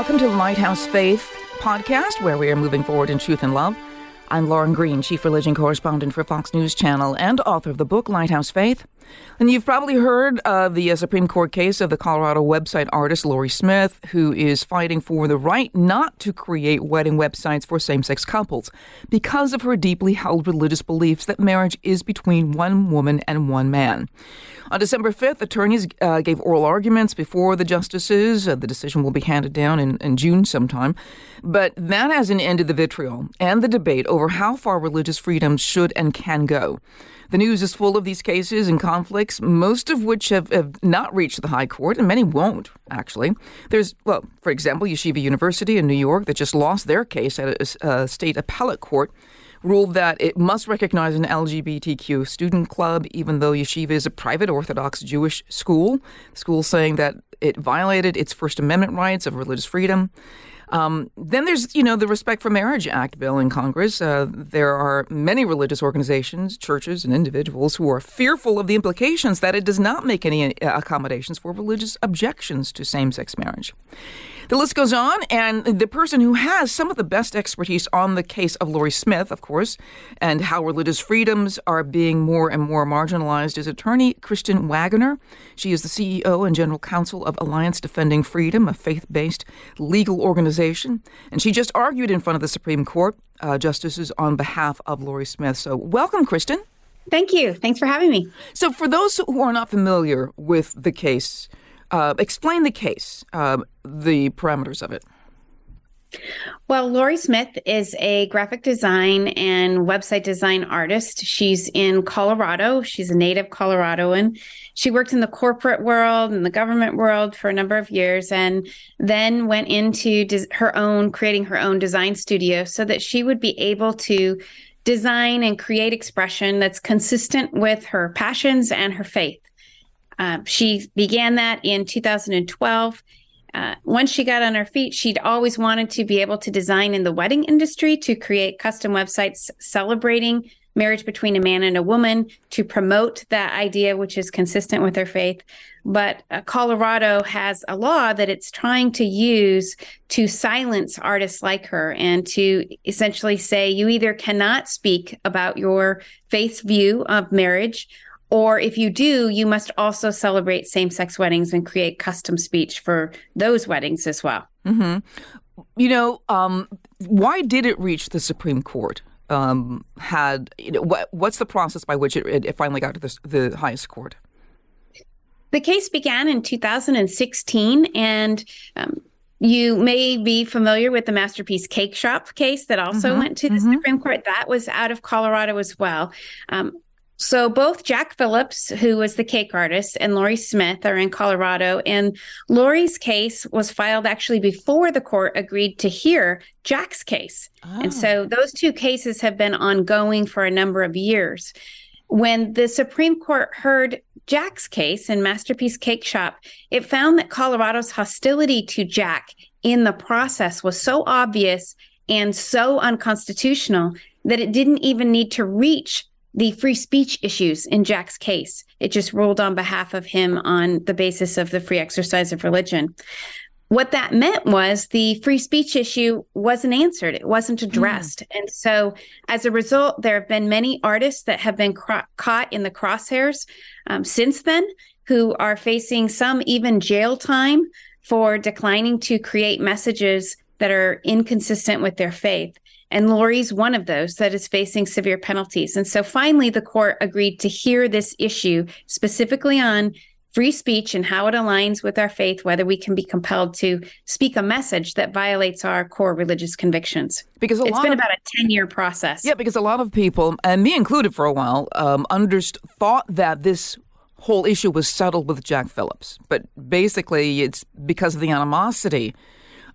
welcome to Lighthouse Faith podcast, where we are moving forward in truth and love. I'm Lauren Green, Chief Religion Correspondent for Fox News Channel and author of the book Lighthouse Faith. And you've probably heard of the uh, Supreme Court case of the Colorado website artist Lorie Smith, who is fighting for the right not to create wedding websites for same sex couples because of her deeply held religious beliefs that marriage is between one woman and one man. On December 5th, attorneys uh, gave oral arguments before the justices. Uh, the decision will be handed down in, in June sometime. But that hasn't ended the vitriol and the debate over how far religious freedom should and can go. The news is full of these cases and conflicts, most of which have, have not reached the High Court, and many won't, actually. There's, well, for example, Yeshiva University in New York that just lost their case at a, a state appellate court ruled that it must recognize an LGBTQ student club, even though Yeshiva is a private Orthodox Jewish school. School saying that it violated its First Amendment rights of religious freedom. Um, then there's, you know, the Respect for Marriage Act bill in Congress. Uh, there are many religious organizations, churches, and individuals who are fearful of the implications that it does not make any uh, accommodations for religious objections to same sex marriage. The list goes on, and the person who has some of the best expertise on the case of Lorie Smith, of course, and how religious freedoms are being more and more marginalized is attorney Kristen Waggoner. She is the CEO and general counsel of Alliance Defending Freedom, a faith based legal organization. And she just argued in front of the Supreme Court uh, justices on behalf of Lorie Smith. So, welcome, Kristen. Thank you. Thanks for having me. So, for those who are not familiar with the case, uh, explain the case, uh, the parameters of it. Well, Lorie Smith is a graphic design and website design artist. She's in Colorado. She's a native Coloradoan. She worked in the corporate world and the government world for a number of years and then went into des- her own, creating her own design studio so that she would be able to design and create expression that's consistent with her passions and her faith. Uh, she began that in 2012. Uh, once she got on her feet, she'd always wanted to be able to design in the wedding industry to create custom websites celebrating marriage between a man and a woman to promote that idea, which is consistent with her faith. But uh, Colorado has a law that it's trying to use to silence artists like her and to essentially say you either cannot speak about your faith's view of marriage or if you do, you must also celebrate same sex weddings and create custom speech for those weddings as well. Mm-hmm. You know, um, why did it reach the Supreme Court? Um, had you know, what, what's the process by which it, it finally got to the, the highest court? The case began in 2016, and um, you may be familiar with the Masterpiece Cakeshop case that also mm-hmm, went to the mm-hmm. Supreme Court. That was out of Colorado as well. Um, so both Jack Phillips, who was the cake artist, and Lorie Smith are in Colorado. And Lorie's case was filed actually before the court agreed to hear Jack's case. Oh. And so ah. those two cases have been ongoing for a number of years. When the Supreme Court heard Jack's case in Masterpiece Cakeshop, it found that Colorado's hostility to Jack in the process was so obvious and so unconstitutional that it didn't even need to reach the free speech issues in Jack's case. It just ruled on behalf of him on the basis of the free exercise of religion. What that meant was the free speech issue wasn't answered, it wasn't addressed. Mm. And so, as a result, there have been many artists that have been cro- caught in the crosshairs um, since then who are facing some even jail time for declining to create messages that are inconsistent with their faith. And Lorie's one of those that is facing severe penalties. And so finally, the court agreed to hear this issue specifically on free speech and how it aligns with our faith, whether we can be compelled to speak a message that violates our core religious convictions. Because a it's been of, about a 10 year process. Yeah, because a lot of people, and me included for a while, um, underst- thought that this whole issue was settled with Jack Phillips. But basically, it's because of the animosity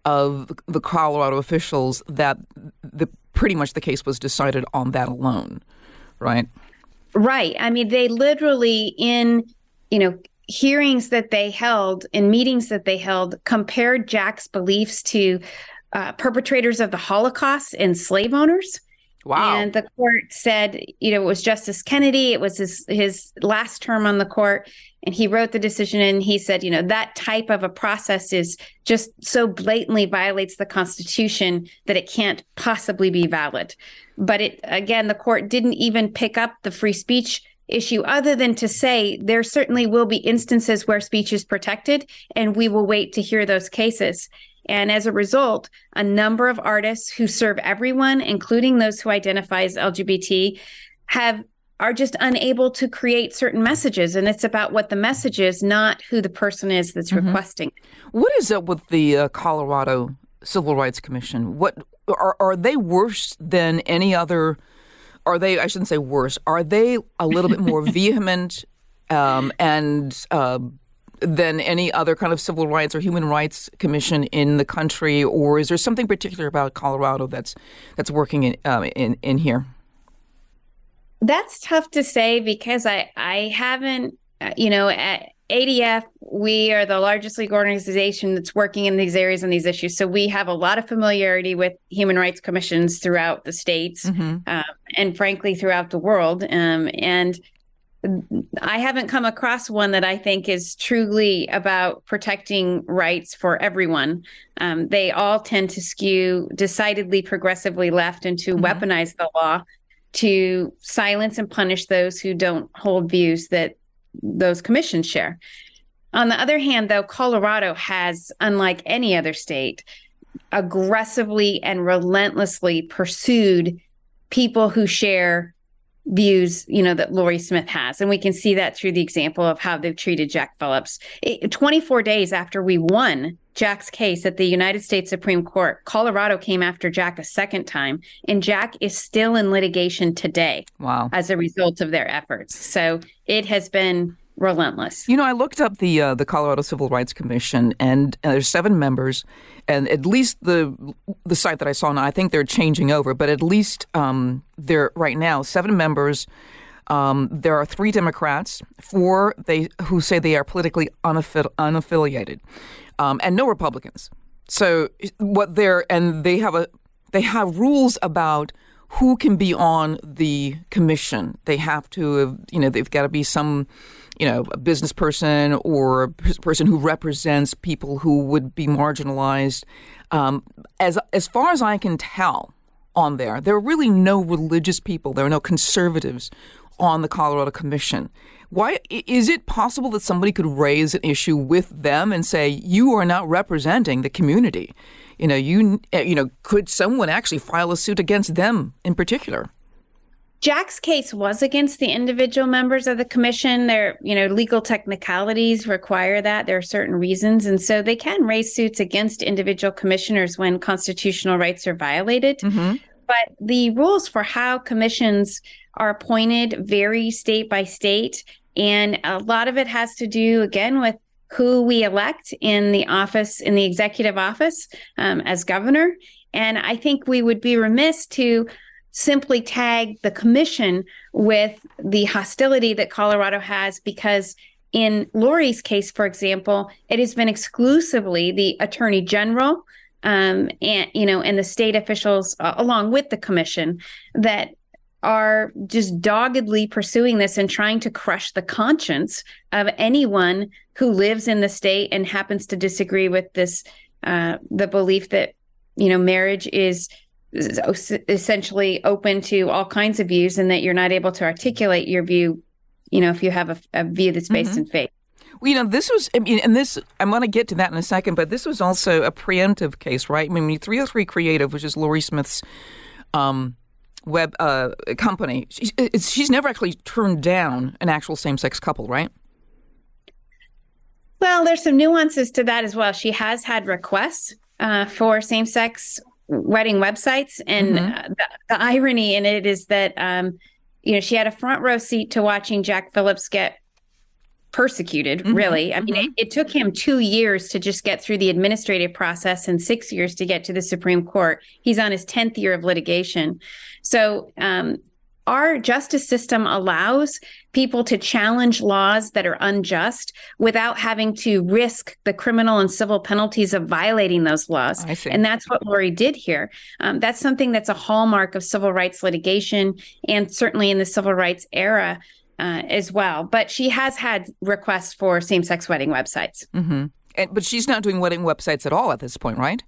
of the Colorado officials that the pretty much the case was decided on that alone, right? Right. I mean, they literally in you know hearings that they held in meetings that they held compared Jack's beliefs to uh, perpetrators of the Holocaust and slave owners. Wow. And the court said, you know, it was Justice Kennedy. It was his his last term on the court, and he wrote the decision. And he said, you know, that type of a process is just so blatantly violates the Constitution that it can't possibly be valid. But it again, the court didn't even pick up the free speech issue other than to say there certainly will be instances where speech is protected and we will wait to hear those cases. And as a result, a number of artists who serve everyone, including those who identify as LGBT, have are just unable to create certain messages and it's about what the message is not who the person is that's mm-hmm. requesting what is up with the uh, colorado civil rights commission what are, are they worse than any other are they? I shouldn't say worse. Are they a little bit more vehement um, and uh, than any other kind of civil rights or human rights commission in the country, or is there something particular about Colorado that's that's working in um, in, in here? That's tough to say because I I haven't uh, you know at, ADF, we are the largest legal organization that's working in these areas and these issues. So we have a lot of familiarity with human rights commissions throughout the states mm-hmm. um, and, frankly, throughout the world. Um, and I haven't come across one that I think is truly about protecting rights for everyone. Um, they all tend to skew decidedly progressively left and to mm-hmm. weaponize the law to silence and punish those who don't hold views that those commissions share. On the other hand, though, Colorado has, unlike any other state, aggressively and relentlessly pursued people who share views, you know, that Lorie Smith has. And we can see that through the example of how they've treated Jack Phillips. It, 24 days after we won Jack's case at the United States Supreme Court, Colorado came after Jack a second time, and Jack is still in litigation today. Wow. As a result of their efforts. So it has been relentless. You know, I looked up the uh, the Colorado Civil Rights Commission, and uh, there's seven members, and at least the the site that I saw now, I think they're changing over, but at least um, they're right now seven members. Um, there are three Democrats, four they who say they are politically unaffi- unaffiliated, um, and no Republicans. So what they're and they have a they have rules about who can be on the commission. They have to, you know, they've got to be some you know, a business person or a person who represents people who would be marginalized. Um, as as far as I can tell, on there, there are really no religious people. There are no conservatives on the Colorado Commission. Why is it possible that somebody could raise an issue with them and say you are not representing the community? You know, you you know, could someone actually file a suit against them in particular? Jack's case was against the individual members of the commission. Their, you know, legal technicalities require that. There are certain reasons. And so they can raise suits against individual commissioners when constitutional rights are violated. Mm-hmm. But the rules for how commissions are appointed vary state by state. And a lot of it has to do, again, with who we elect in the office, in the executive office um, as governor. And I think we would be remiss to simply tag the commission with the hostility that Colorado has because in Lorie's case, for example, it has been exclusively the attorney general um, and you know and the state officials uh, along with the commission that are just doggedly pursuing this and trying to crush the conscience of anyone who lives in the state and happens to disagree with this uh, the belief that you know marriage is essentially open to all kinds of views and that you're not able to articulate your view you know if you have a, a view that's based mm-hmm. in faith well, you know, this was, I mean, and this, I'm going to get to that in a second, but this was also a preemptive case, right? I mean, 303 Creative, which is Lorie Smith's um, web uh, company, she's, she's never actually turned down an actual same sex couple, right? Well, there's some nuances to that as well. She has had requests uh, for same sex wedding websites. And mm-hmm. uh, the, the, irony in it is that, um, you know, she had a front row seat to watching Jack Phillips get persecuted, mm-hmm. really. I mean, mm-hmm. it, it, took him two years to just get through the administrative process and six years to get to the Supreme Court. He's on his 10th year of litigation. So, um, our justice system allows people to challenge laws that are unjust without having to risk the criminal and civil penalties of violating those laws. And that's what Lorie did here. Um, that's something that's a hallmark of civil rights litigation and certainly in the civil rights era. Uh, as well, but she has had requests for same-sex wedding websites. Mm-hmm. And, but she's not doing wedding websites at all at this point, right?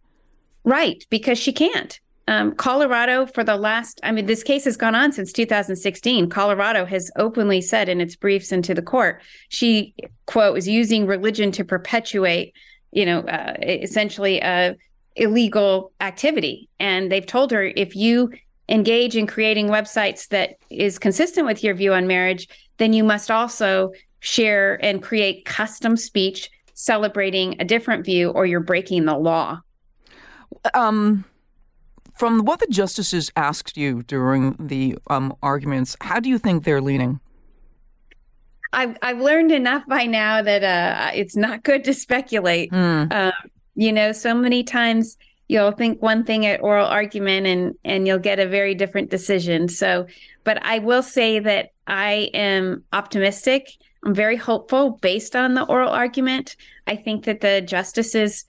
Right, because she can't. Um, Colorado, for the last, I mean, this case has gone on since 2016. Colorado has openly said in its briefs into the court, she, quote, was using religion to perpetuate, you know, uh, essentially a illegal activity. And they've told her if you engage in creating websites that is consistent with your view on marriage, then you must also share and create custom speech celebrating a different view or you're breaking the law. Um, from what the justices asked you during the um, arguments, how do you think they're leaning? I've I've learned enough by now that uh, it's not good to speculate. Mm. Uh, you know, so many times you'll think one thing at oral argument and and you'll get a very different decision. So, but I will say that I am optimistic. I'm very hopeful based on the oral argument. I think that the justices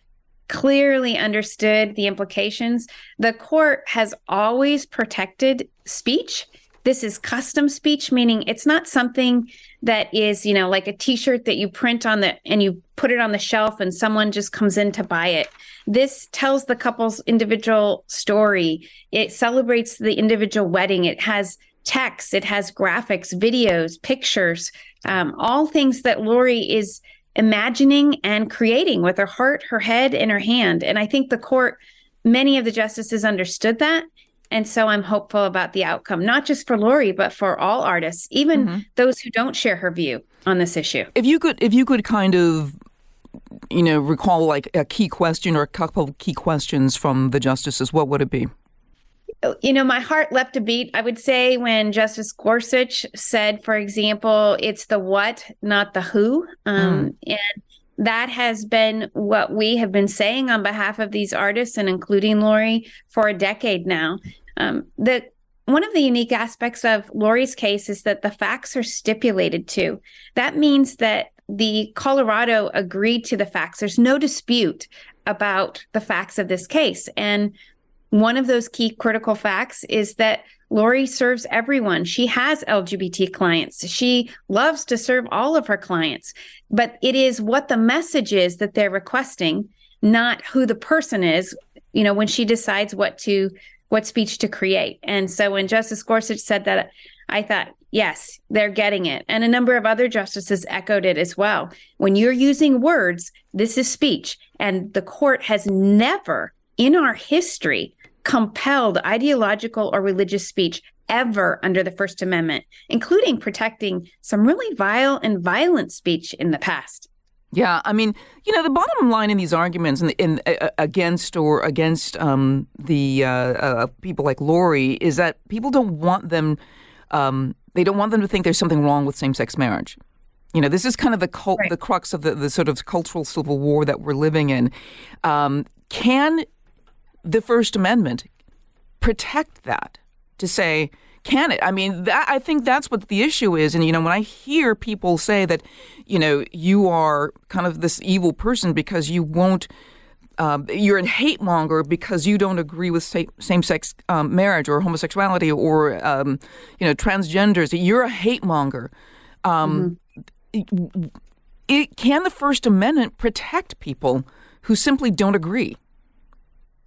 clearly understood the implications. The court has always protected speech. This is custom speech, meaning it's not something that is, you know, like a t-shirt that you print on the and you put it on the shelf and someone just comes in to buy it. This tells the couple's individual story. It celebrates the individual wedding. It has text, it has graphics, videos, pictures, um, all things that Lorie is imagining and creating with her heart, her head, and her hand. And I think the court, many of the justices understood that. And so I'm hopeful about the outcome, not just for Lorie, but for all artists, even mm-hmm. those who don't share her view on this issue. If you could, if you could kind of, you know, recall like a key question or a couple of key questions from the justices, what would it be? You know, my heart leapt a beat. I would say when Justice Gorsuch said, for example, it's the what, not the who. Um, mm. And that has been what we have been saying on behalf of these artists and including Lorie for a decade now. Um, that one of the unique aspects of Lorie's case is that the facts are stipulated to. That means that the Colorado agreed to the facts. There's no dispute about the facts of this case. And one of those key critical facts is that Lorie serves everyone. She has LGBT clients. She loves to serve all of her clients. But it is what the message is that they're requesting, not who the person is, you know, when she decides what to what speech to create. And so when Justice Gorsuch said that, I thought, yes, they're getting it. And a number of other justices echoed it as well. When you're using words, this is speech. And the court has never in our history compelled ideological or religious speech ever under the First Amendment, including protecting some really vile and violent speech in the past. Yeah, I mean, you know, the bottom line in these arguments in, in uh, against or against um, the uh, uh, people like Lorie is that people don't want them. Um, they don't want them to think there's something wrong with same-sex marriage. You know, this is kind of the cult, right. the crux of the, the sort of cultural civil war that we're living in. Um, can the First Amendment protect that to say, can it? I mean, that, I think that's what the issue is. And, you know, when I hear people say that, you know, you are kind of this evil person because you won't, um, you're a hate monger because you don't agree with same sex um, marriage or homosexuality or, um, you know, transgenders, you're a hate monger. Um, mm-hmm. It, can the First Amendment protect people who simply don't agree?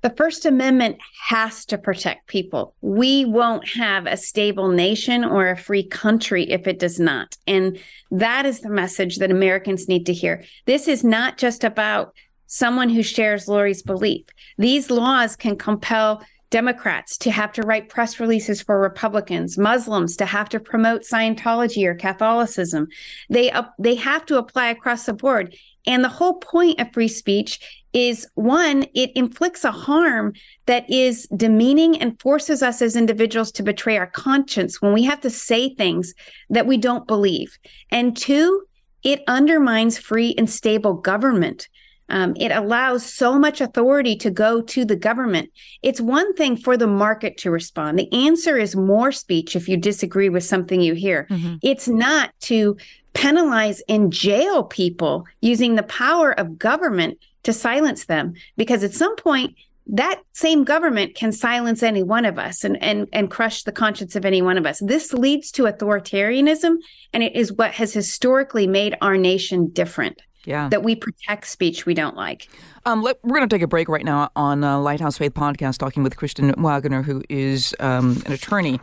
The First Amendment has to protect people. We won't have a stable nation or a free country if it does not. And that is the message that Americans need to hear. This is not just about someone who shares Lorie's belief. These laws can compel Democrats to have to write press releases for Republicans, Muslims to have to promote Scientology or Catholicism. They uh, they have to apply across the board. And the whole point of free speech is one, it inflicts a harm that is demeaning and forces us as individuals to betray our conscience when we have to say things that we don't believe. And two, it undermines free and stable government. Um, it allows so much authority to go to the government. It's one thing for the market to respond. The answer is more speech if you disagree with something you hear. Mm-hmm. It's not to penalize and jail people using the power of government to silence them, because at some point, that same government can silence any one of us and, and, and crush the conscience of any one of us. This leads to authoritarianism, and it is what has historically made our nation different. Yeah. That we protect speech we don't like. Um, let, we're going to take a break right now on uh, Lighthouse Faith podcast, talking with Kristen Waggoner, who is um, an attorney,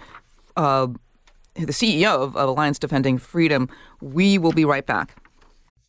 uh, the CEO of, of Alliance Defending Freedom. We will be right back.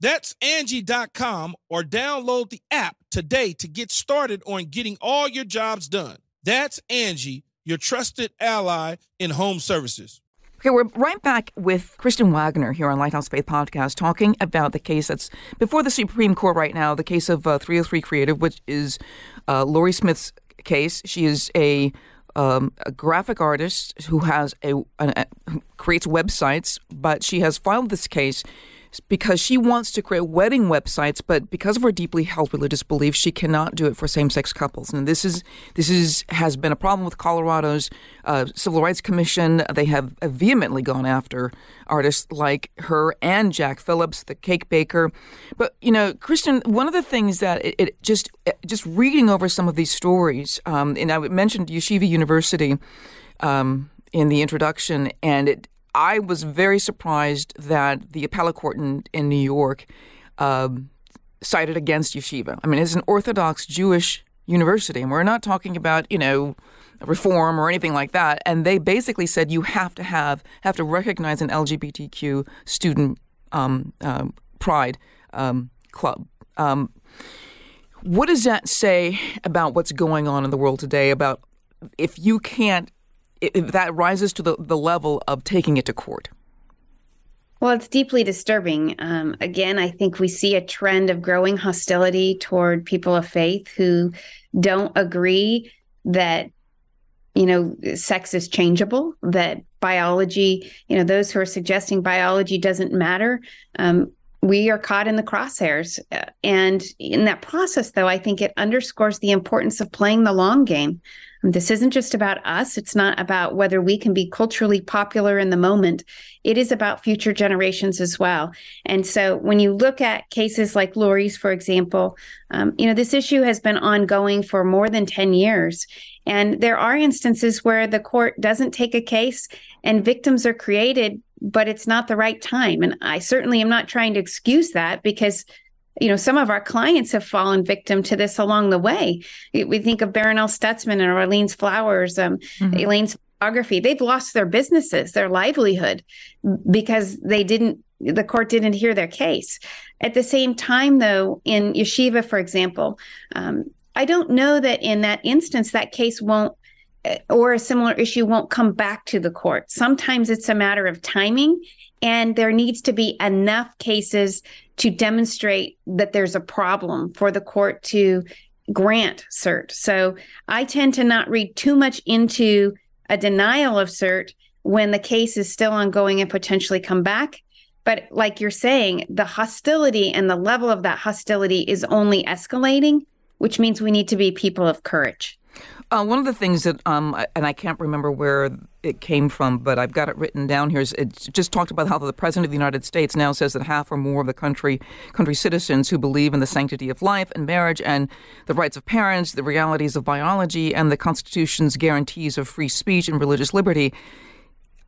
That's Angie.com or download the app today to get started on getting all your jobs done. That's Angie, your trusted ally in home services. Okay, we're right back with Kristen Waggoner here on Lighthouse Faith Podcast, talking about the case that's before the Supreme Court right now, the case of uh, 303 Creative, which is uh, Lorie Smith's case. She is a, um, a graphic artist who has a, a creates websites, but she has filed this case because she wants to create wedding websites, but because of her deeply held religious beliefs, she cannot do it for same-sex couples. And this is this is has been a problem with Colorado's uh, Civil Rights Commission. They have vehemently gone after artists like her and Jack Phillips, the cake baker. But you know, Kristen, one of the things that it, it just just reading over some of these stories, um, and I mentioned Yeshiva University. Um, in the introduction, and it I was very surprised that the appellate court in, in New York um, sided against yeshiva. I mean, it's an Orthodox Jewish university, and we're not talking about, you know, reform or anything like that. And they basically said you have to have have to recognize an LGBTQ student um, uh, pride um, club. Um, what does that say about what's going on in the world today? About if you can't if that rises to the, the level of taking it to court? Well, it's deeply disturbing. Um, again, I think we see a trend of growing hostility toward people of faith who don't agree that, you know, sex is changeable, that biology, you know, those who are suggesting biology doesn't matter. Um, we are caught in the crosshairs. And in that process, though, I think it underscores the importance of playing the long game. This isn't just about us. It's not about whether we can be culturally popular in the moment. It is about future generations as well. And so when you look at cases like Lorie's, for example, um, you know, this issue has been ongoing for more than 10 years. And there are instances where the court doesn't take a case and victims are created, but it's not the right time. And I certainly am not trying to excuse that because you know, some of our clients have fallen victim to this along the way. We think of Barronelle Stutzman and Arlene's Flowers, um, mm-hmm. Elaine's photography. They've lost their businesses, their livelihood, because they didn't the court didn't hear their case. At the same time, though, in yeshiva, for example, um, I don't know that in that instance that case won't uh, or a similar issue won't come back to the court. Sometimes it's a matter of timing, and there needs to be enough cases to demonstrate that there's a problem for the court to grant cert. So I tend to not read too much into a denial of cert when the case is still ongoing and potentially come back. But like you're saying, the hostility and the level of that hostility is only escalating, which means we need to be people of courage. Uh, one of the things that, um, and I can't remember where it came from, but I've got it written down here. Is it just talked about how the president of the United States now says that half or more of the country country citizens who believe in the sanctity of life and marriage and the rights of parents, the realities of biology, and the Constitution's guarantees of free speech and religious liberty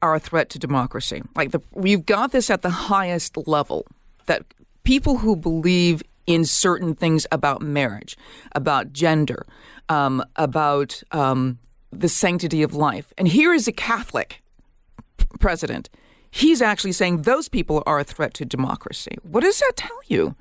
are a threat to democracy. Like the, we've got this at the highest level that people who believe in certain things about marriage, about gender, um, about um, the sanctity of life. And here is a Catholic president. He's actually saying those people are a threat to democracy. What does that tell you?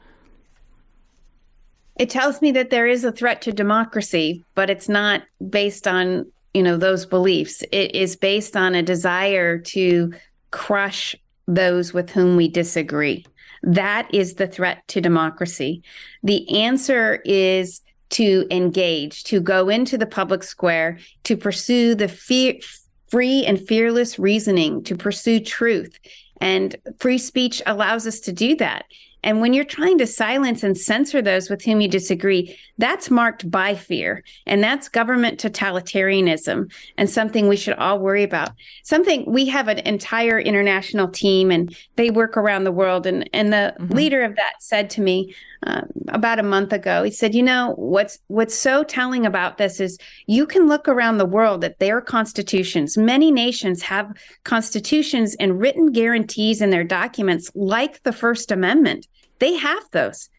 It tells me that there is a threat to democracy, but it's not based on you know those beliefs it is based on a desire to crush those with whom we disagree that is the threat to democracy. The answer is to engage to go into the public square to pursue the free and fearless reasoning to pursue truth. And free speech allows us to do that and when you're trying to silence and censor those with whom you disagree, that's marked by fear. And that's government totalitarianism and something we should all worry about. Something we have an entire international team and they work around the world. And, and the mm-hmm. leader of that said to me, uh, about a month ago. He said, "You know what's what's so telling about this is you can look around the world at their constitutions. Many nations have constitutions and written guarantees in their documents, like the First Amendment. They have those,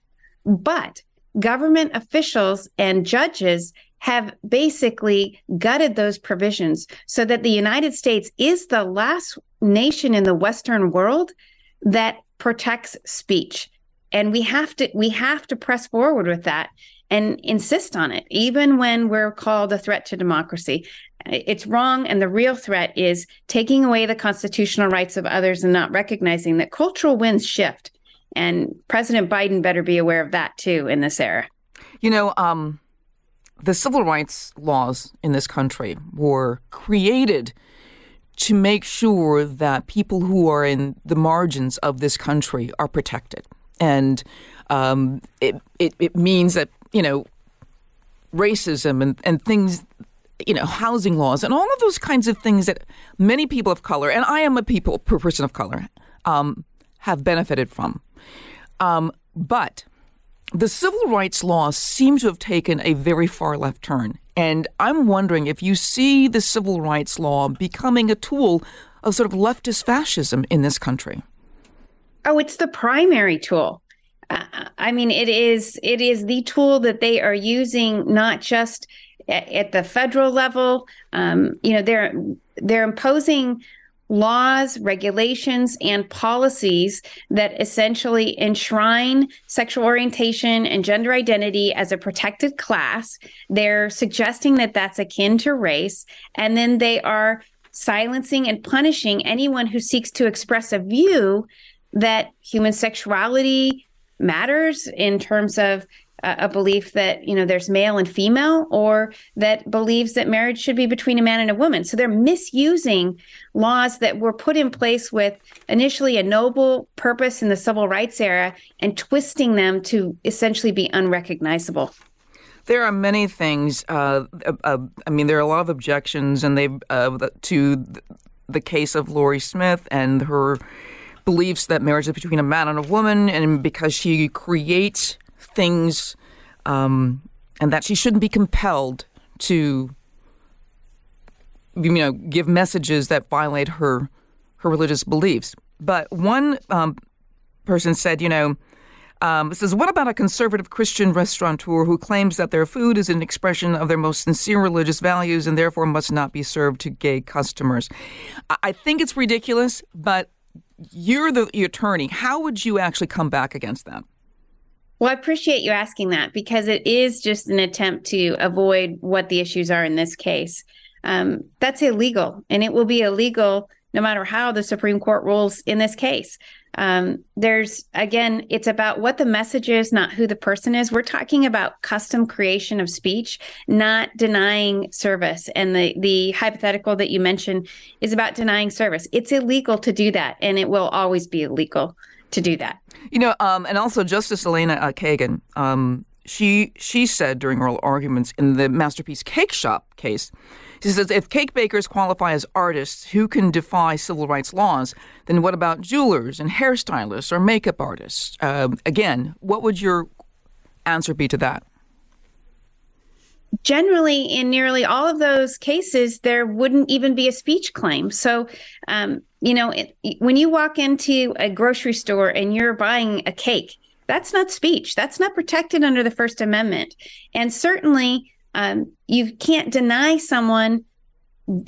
but government officials and judges." Have basically gutted those provisions so that the United States is the last nation in the Western world that protects speech and we have to we have to press forward with that and insist on it even when we're called a threat to democracy. It's wrong and the real threat is taking away the constitutional rights of others and not recognizing that cultural winds shift. And president biden better be aware of that too in this era. You know um, the civil rights laws in this country were created to make sure that people who are in the margins of this country are protected and um, it, it, it means that you know racism and, and things you know housing laws and all of those kinds of things that many people of color and I am a people person of color um, have benefited from, um, but the civil rights laws seem to have taken a very far left turn. And I'm wondering if you see the civil rights law becoming a tool of sort of leftist fascism in this country. Oh, it's the primary tool. Uh, I mean, it is it is the tool that they are using not just at, at the federal level. Um, you know, they're they're imposing laws, regulations, and policies that essentially enshrine sexual orientation and gender identity as a protected class. They're suggesting that that's akin to race, and then they are silencing and punishing anyone who seeks to express a view that human sexuality matters in terms of a belief that you know there's male and female or that believes that marriage should be between a man and a woman. So they're misusing laws that were put in place with initially a noble purpose in the civil rights era and twisting them to essentially be unrecognizable. There are many things uh, uh, i mean there are a lot of objections and they uh, to the case of Lorie Smith and her believes that marriage is between a man and a woman, and because she creates things, um, and that she shouldn't be compelled to, you know, give messages that violate her her religious beliefs. But one um, person said, you know. Um, says, what about a conservative Christian restaurateur who claims that their food is an expression of their most sincere religious values and therefore must not be served to gay customers? I think it's ridiculous, but you're the, attorney. How would you actually come back against that? Well, I appreciate you asking that because it is just an attempt to avoid what the issues are in this case. Um, that's illegal, and it will be illegal no matter how the Supreme Court rules in this case. Um, there's again, it's about what the message is, not who the person is. We're talking about custom creation of speech, not denying service. And the the hypothetical that you mentioned is about denying service. It's illegal to do that, and it will always be illegal to do that. You know, um, and also Justice Elena uh, Kagan, um, she she said during oral arguments in the Masterpiece Cakeshop case she says if cake bakers qualify as artists who can defy civil rights laws, then what about jewelers and hairstylists or makeup artists? Uh, again, what would your answer be to that? Generally, in nearly all of those cases, there wouldn't even be a speech claim. So, um, you know, it, when you walk into a grocery store and you're buying a cake, that's not speech. That's not protected under the First Amendment. And certainly, um, you can't deny someone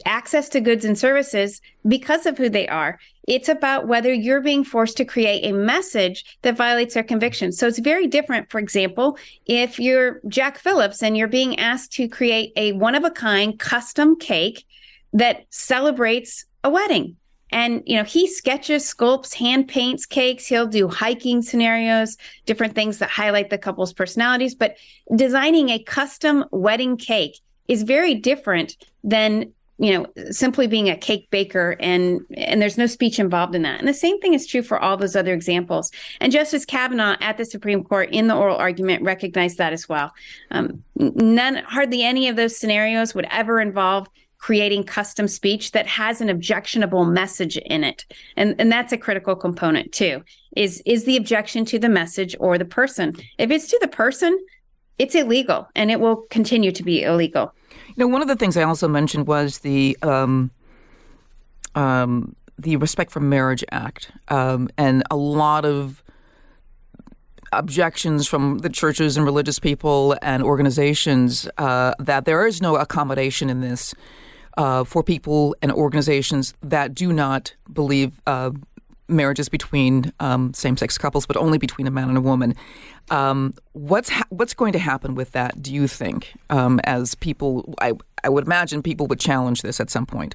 access to goods and services because of who they are. It's about whether you're being forced to create a message that violates their conviction. So it's very different, for example, if you're Jack Phillips and you're being asked to create a one of a kind custom cake that celebrates a wedding. And you know, he sketches, sculpts, hand paints cakes. He'll do hiking scenarios, different things that highlight the couple's personalities. But designing a custom wedding cake is very different than you know simply being a cake baker and and there's no speech involved in that and the same thing is true for all those other examples and justice kavanaugh at the supreme court in the oral argument recognized that as well um, none hardly any of those scenarios would ever involve creating custom speech that has an objectionable message in it. And and that's a critical component too is is the objection to the message or the person. If it's to the person it's illegal and it will continue to be illegal. You know one of the things i also mentioned was the um, um, the respect for marriage act um, and a lot of objections from the churches and religious people and organizations uh, that there is no accommodation in this uh, for people and organizations that do not believe uh, marriages between um, same-sex couples, but only between a man and a woman. Um, what's ha- what's going to happen with that? Do you think? Um, as people, I I would imagine people would challenge this at some point.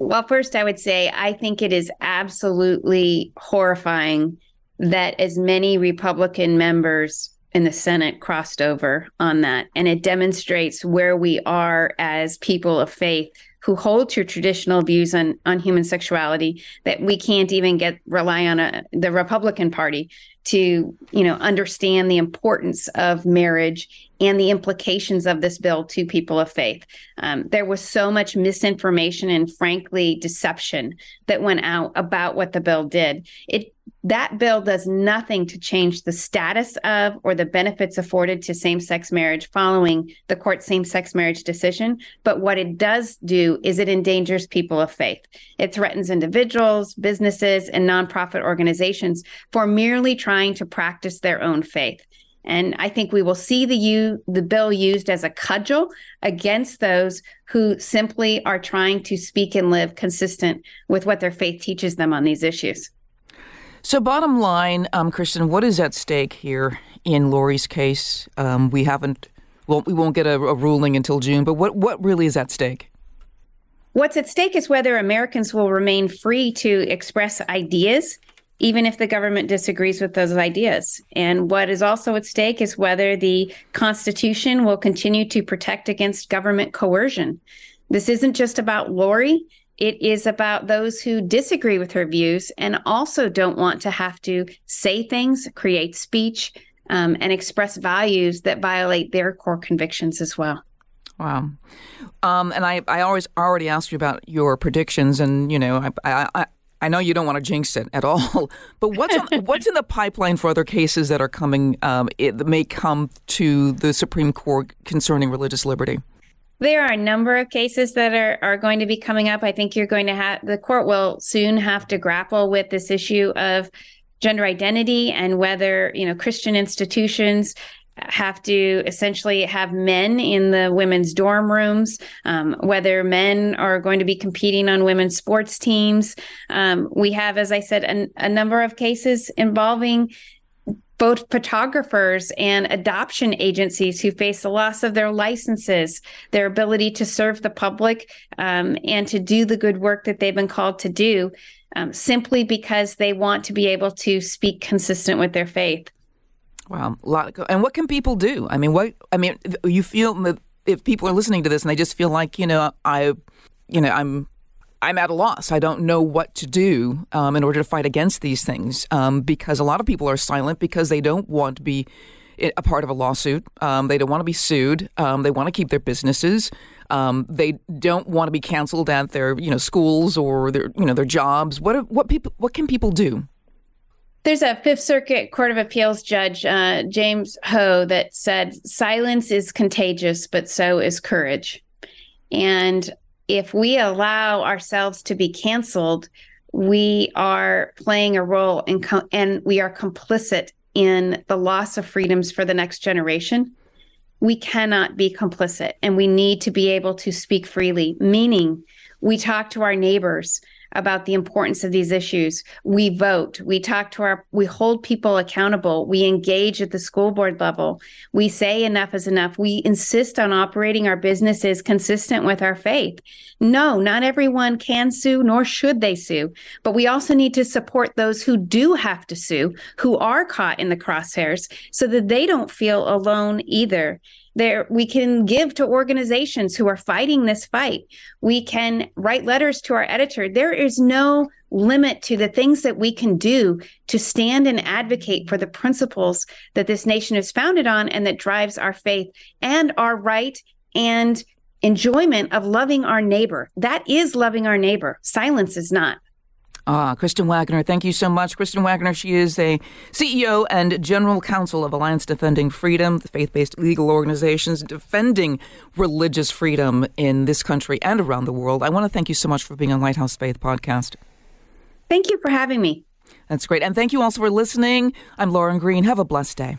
Well, first, I would say I think it is absolutely horrifying that as many Republican members in the Senate crossed over on that. And it demonstrates where we are as people of faith who hold to traditional views on, on human sexuality that we can't even get rely on a, the Republican Party to, you know, understand the importance of marriage and the implications of this bill to people of faith. Um, there was so much misinformation and, frankly, deception that went out about what the bill did. It that bill does nothing to change the status of or the benefits afforded to same sex marriage following the court's same sex marriage decision. But what it does do is it endangers people of faith. It threatens individuals, businesses, and nonprofit organizations for merely trying to practice their own faith. And I think we will see the u- the bill used as a cudgel against those who simply are trying to speak and live consistent with what their faith teaches them on these issues. So, bottom line, um, Kristen, what is at stake here in Lorie's case? Um, we haven't, well, we won't get a, a ruling until June, but what, what really is at stake? What's at stake is whether Americans will remain free to express ideas, even if the government disagrees with those ideas. And what is also at stake is whether the Constitution will continue to protect against government coercion. This isn't just about Lorie. It is about those who disagree with her views and also don't want to have to say things, create speech, um, and express values that violate their core convictions as well. Wow. Um, and I, I always already asked you about your predictions, and you know, I, I, I I know you don't want to jinx it at all, but what's on, what's in the pipeline for other cases that are coming um, it, that may come to the Supreme Court concerning religious liberty? There are a number of cases that are, are going to be coming up. I think you're going to have the court will soon have to grapple with this issue of gender identity and whether, you know, Christian institutions have to essentially have men in the women's dorm rooms, um, whether men are going to be competing on women's sports teams. Um, we have, as I said, an, a number of cases involving both photographers and adoption agencies who face the loss of their licenses, their ability to serve the public, um, and to do the good work that they've been called to do, um, simply because they want to be able to speak consistent with their faith. Wow, a lot. Of, and what can people do? I mean, what? I mean, you feel if people are listening to this and they just feel like you know, I, you know, I'm I'm at a loss. I don't know what to do um, in order to fight against these things um, because a lot of people are silent because they don't want to be a part of a lawsuit. Um, they don't want to be sued. Um, they want to keep their businesses. Um, they don't want to be canceled at their you know schools or their you know their jobs. What what people what can people do? There's a Fifth Circuit Court of Appeals judge, uh, James Ho, that said silence is contagious, but so is courage. And if we allow ourselves to be canceled, we are playing a role in co- and we are complicit in the loss of freedoms for the next generation. We cannot be complicit and we need to be able to speak freely, meaning we talk to our neighbors about the importance of these issues. We vote, we talk to our, we hold people accountable, we engage at the school board level, we say enough is enough, we insist on operating our businesses consistent with our faith. No, not everyone can sue, nor should they sue, but we also need to support those who do have to sue, who are caught in the crosshairs, so that they don't feel alone either there we can give to organizations who are fighting this fight. We can write letters to our editor. There is no limit to the things that we can do to stand and advocate for the principles that this nation is founded on and that drives our faith and our right and enjoyment of loving our neighbor. That is loving our neighbor. Silence is not Ah, Kristen Waggoner, thank you so much. Kristen Waggoner, she is a CEO and General Counsel of Alliance Defending Freedom, the faith based legal organizations defending religious freedom in this country and around the world. I want to thank you so much for being on Lighthouse Faith podcast. Thank you for having me. That's great. And thank you also for listening. I'm Lauren Green. Have a blessed day.